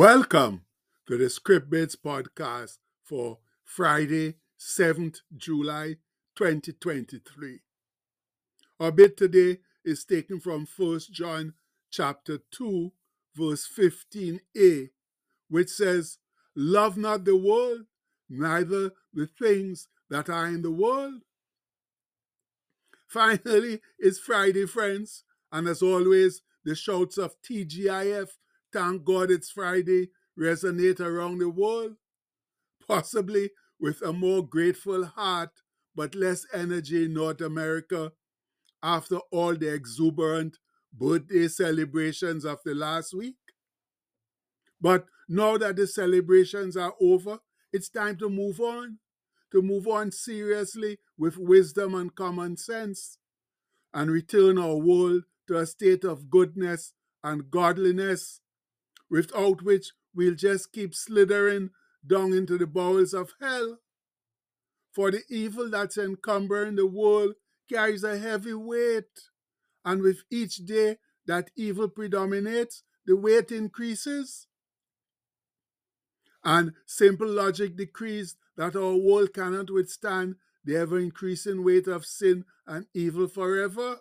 Welcome to the Script Bits podcast for Friday, 7th July 2023. Our bit today is taken from 1 John chapter 2, verse 15a, which says, Love not the world, neither the things that are in the world. Finally, it's Friday, friends, and as always, the shouts of TGIF Thank God it's Friday resonate around the world, possibly with a more grateful heart but less energy in North America after all the exuberant birthday celebrations of the last week. But now that the celebrations are over, it's time to move on, to move on seriously with wisdom and common sense, and return our world to a state of goodness and godliness without which we'll just keep slithering down into the bowels of hell. For the evil that's encumbering the world carries a heavy weight, and with each day that evil predominates, the weight increases. And simple logic decrees that our world cannot withstand the ever increasing weight of sin and evil forever.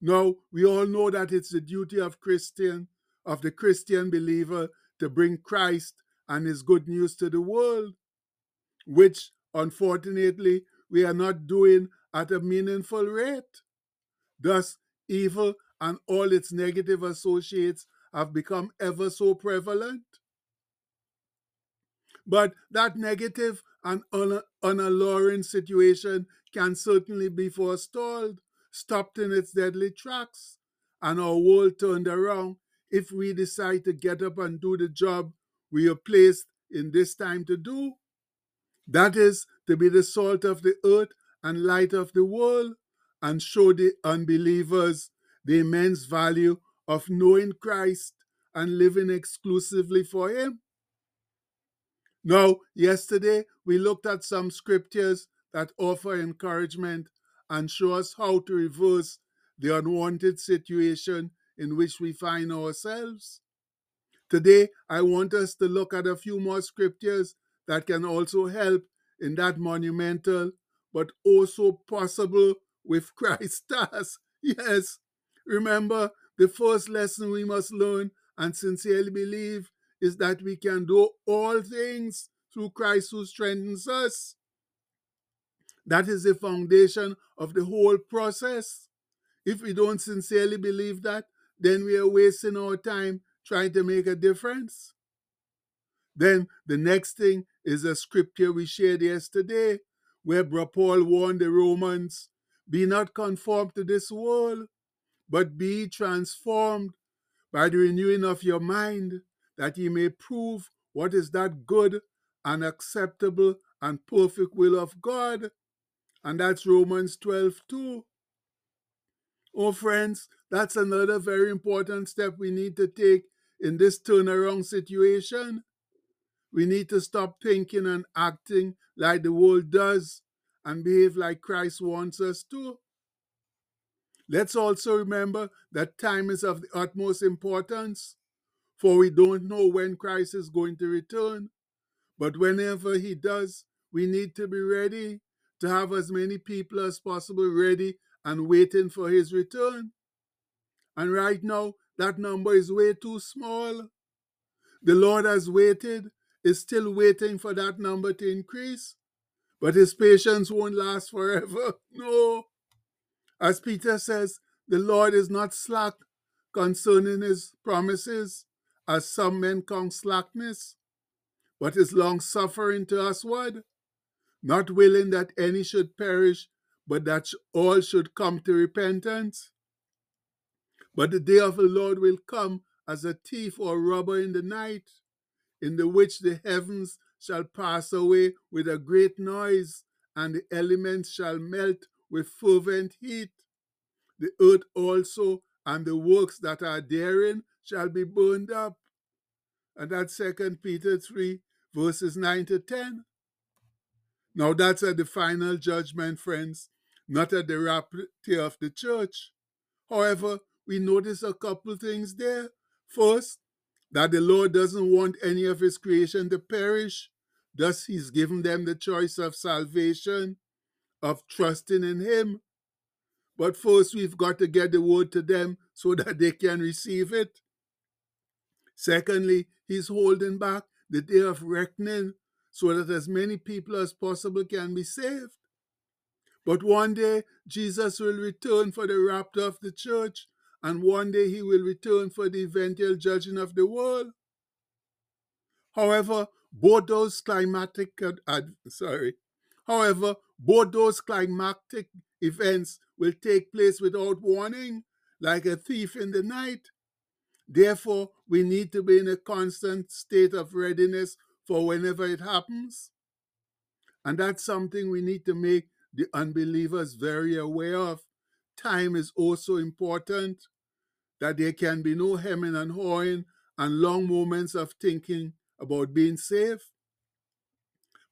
Now, we all know that it's the duty of Christian of the Christian believer to bring Christ and his good news to the world, which unfortunately we are not doing at a meaningful rate. Thus, evil and all its negative associates have become ever so prevalent. But that negative and un- unalluring situation can certainly be forestalled, stopped in its deadly tracks, and our world turned around if we decide to get up and do the job we are placed in this time to do. That is, to be the salt of the earth and light of the world, and show the unbelievers the immense value of knowing Christ and living exclusively for Him. Now, yesterday we looked at some scriptures that offer encouragement and show us how to reverse the unwanted situation in which we find ourselves. Today, I want us to look at a few more scriptures that can also help in that monumental but also possible with Christ task. Yes, remember the first lesson we must learn and sincerely believe is that we can do all things through Christ who strengthens us. That is the foundation of the whole process. If we don't sincerely believe that, then we are wasting our time trying to make a difference. Then the next thing is a scripture we shared yesterday where Paul warned the Romans be not conformed to this world, but be transformed by the renewing of your mind, that ye may prove what is that good and acceptable and perfect will of God. And that's Romans 12 2. Oh, friends, that's another very important step we need to take in this turnaround situation. We need to stop thinking and acting like the world does and behave like Christ wants us to. Let's also remember that time is of the utmost importance, for we don't know when Christ is going to return. But whenever he does, we need to be ready to have as many people as possible ready and waiting for his return. And right now, that number is way too small. The Lord has waited, is still waiting for that number to increase, but his patience won't last forever. No. As Peter says, the Lord is not slack concerning his promises, as some men count slackness, but is long suffering to us what? Not willing that any should perish, but that all should come to repentance. But the day of the Lord will come as a thief or robber in the night, in the which the heavens shall pass away with a great noise, and the elements shall melt with fervent heat. The earth also and the works that are therein shall be burned up. And that's Second Peter 3, verses 9 to 10. Now that's at the final judgment, friends not at the rapture of the church. However, we notice a couple things there. First, that the Lord doesn't want any of his creation to perish. Thus, he's given them the choice of salvation, of trusting in him. But first, we've got to get the word to them so that they can receive it. Secondly, he's holding back the day of reckoning so that as many people as possible can be saved. But one day, Jesus will return for the rapture of the church, and one day he will return for the eventual judging of the world. However, both those climatic, sorry, however, both those climatic events will take place without warning, like a thief in the night. Therefore, we need to be in a constant state of readiness for whenever it happens. And that's something we need to make the unbelievers very aware of. Time is also important, that there can be no hemming and hawing and long moments of thinking about being safe.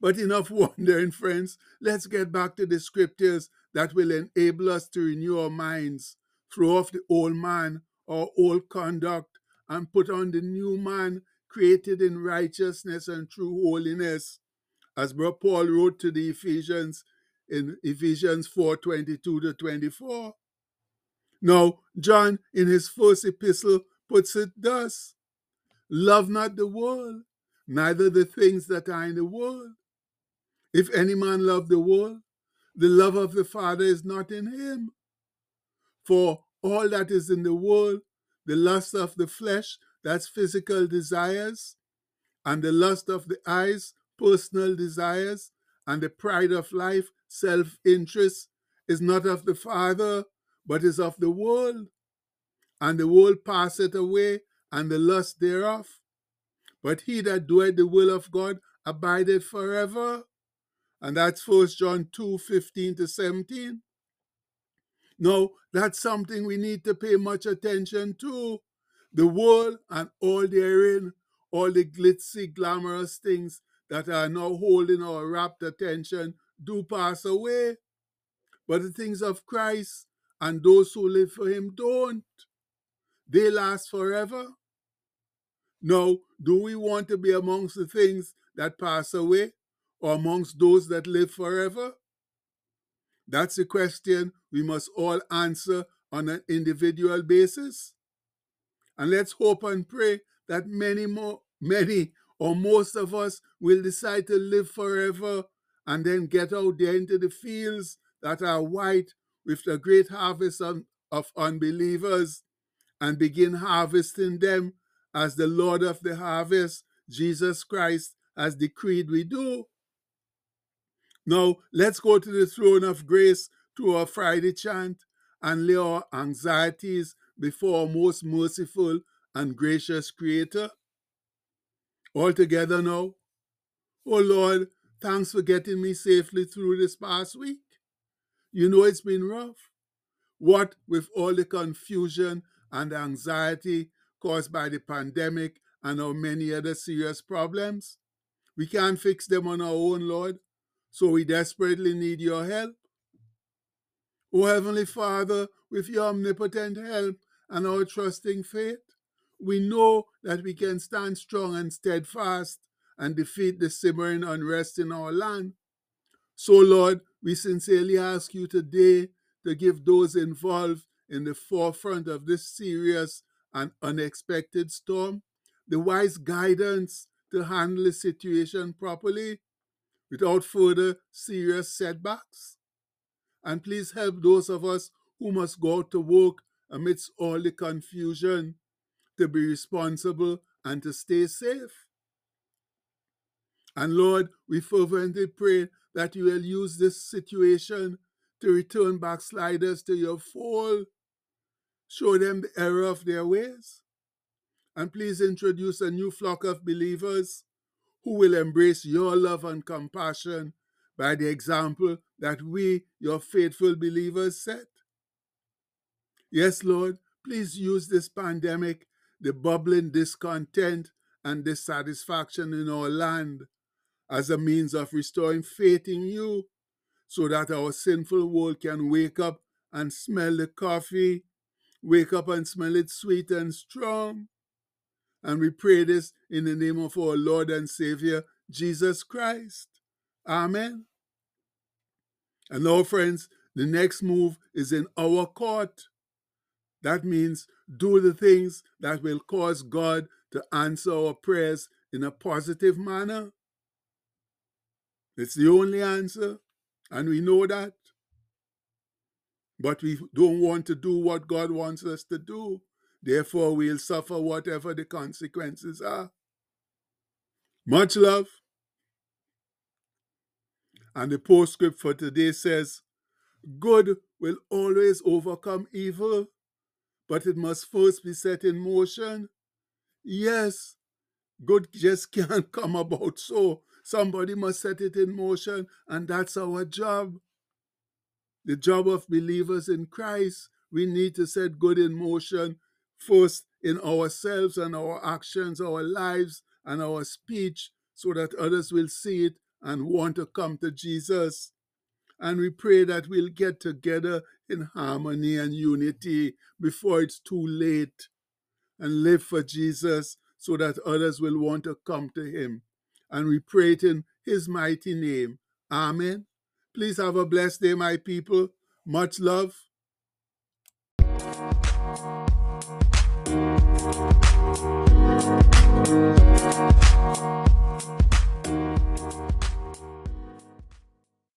But enough wondering, friends. Let's get back to the scriptures that will enable us to renew our minds, throw off the old man, our old conduct, and put on the new man created in righteousness and true holiness. As Brother Paul wrote to the Ephesians in Ephesians 4 22 to 24. Now, John, in his first epistle, puts it thus Love not the world, neither the things that are in the world. If any man love the world, the love of the Father is not in him. For all that is in the world, the lust of the flesh, that's physical desires, and the lust of the eyes, personal desires, and the pride of life, self interest, is not of the Father, but is of the world. And the world passeth away, and the lust thereof. But he that doeth the will of God abideth forever. And that's First John 2 15 to 17. Now, that's something we need to pay much attention to. The world and all therein, all the glitzy, glamorous things that are now holding our rapt attention do pass away. But the things of Christ and those who live for Him don't. They last forever. Now, do we want to be amongst the things that pass away or amongst those that live forever? That's a question we must all answer on an individual basis. And let's hope and pray that many more, many or most of us will decide to live forever and then get out there into the fields that are white with the great harvest of, of unbelievers and begin harvesting them as the Lord of the harvest, Jesus Christ, has decreed we do. Now, let's go to the throne of grace to our Friday chant and lay our anxieties before our most merciful and gracious Creator. All together now. Oh Lord, thanks for getting me safely through this past week. You know it's been rough. What with all the confusion and anxiety caused by the pandemic and our many other serious problems, we can't fix them on our own, Lord. So we desperately need your help. O Heavenly Father, with your omnipotent help and our trusting faith, we know that we can stand strong and steadfast and defeat the simmering unrest in our land. So, Lord, we sincerely ask you today to give those involved in the forefront of this serious and unexpected storm the wise guidance to handle the situation properly without further serious setbacks. And please help those of us who must go out to work amidst all the confusion to be responsible and to stay safe. And Lord, we fervently pray that you will use this situation to return backsliders to your fold. Show them the error of their ways. And please introduce a new flock of believers who will embrace your love and compassion by the example that we, your faithful believers, set. Yes, Lord, please use this pandemic the bubbling discontent and dissatisfaction in our land as a means of restoring faith in you so that our sinful world can wake up and smell the coffee, wake up and smell it sweet and strong. And we pray this in the name of our Lord and Savior, Jesus Christ. Amen. And now, friends, the next move is in our court. That means do the things that will cause God to answer our prayers in a positive manner. It's the only answer, and we know that. But we don't want to do what God wants us to do. Therefore, we'll suffer whatever the consequences are. Much love. And the postscript for today says, Good will always overcome evil, but it must first be set in motion. Yes, good just can't come about so. Somebody must set it in motion, and that's our job. The job of believers in Christ, we need to set good in motion first in ourselves and our actions, our lives, and our speech, so that others will see it and want to come to Jesus. And we pray that we'll get together in harmony and unity before it's too late and live for Jesus so that others will want to come to him. And we pray it in his mighty name. Amen. Please have a blessed day, my people. Much love.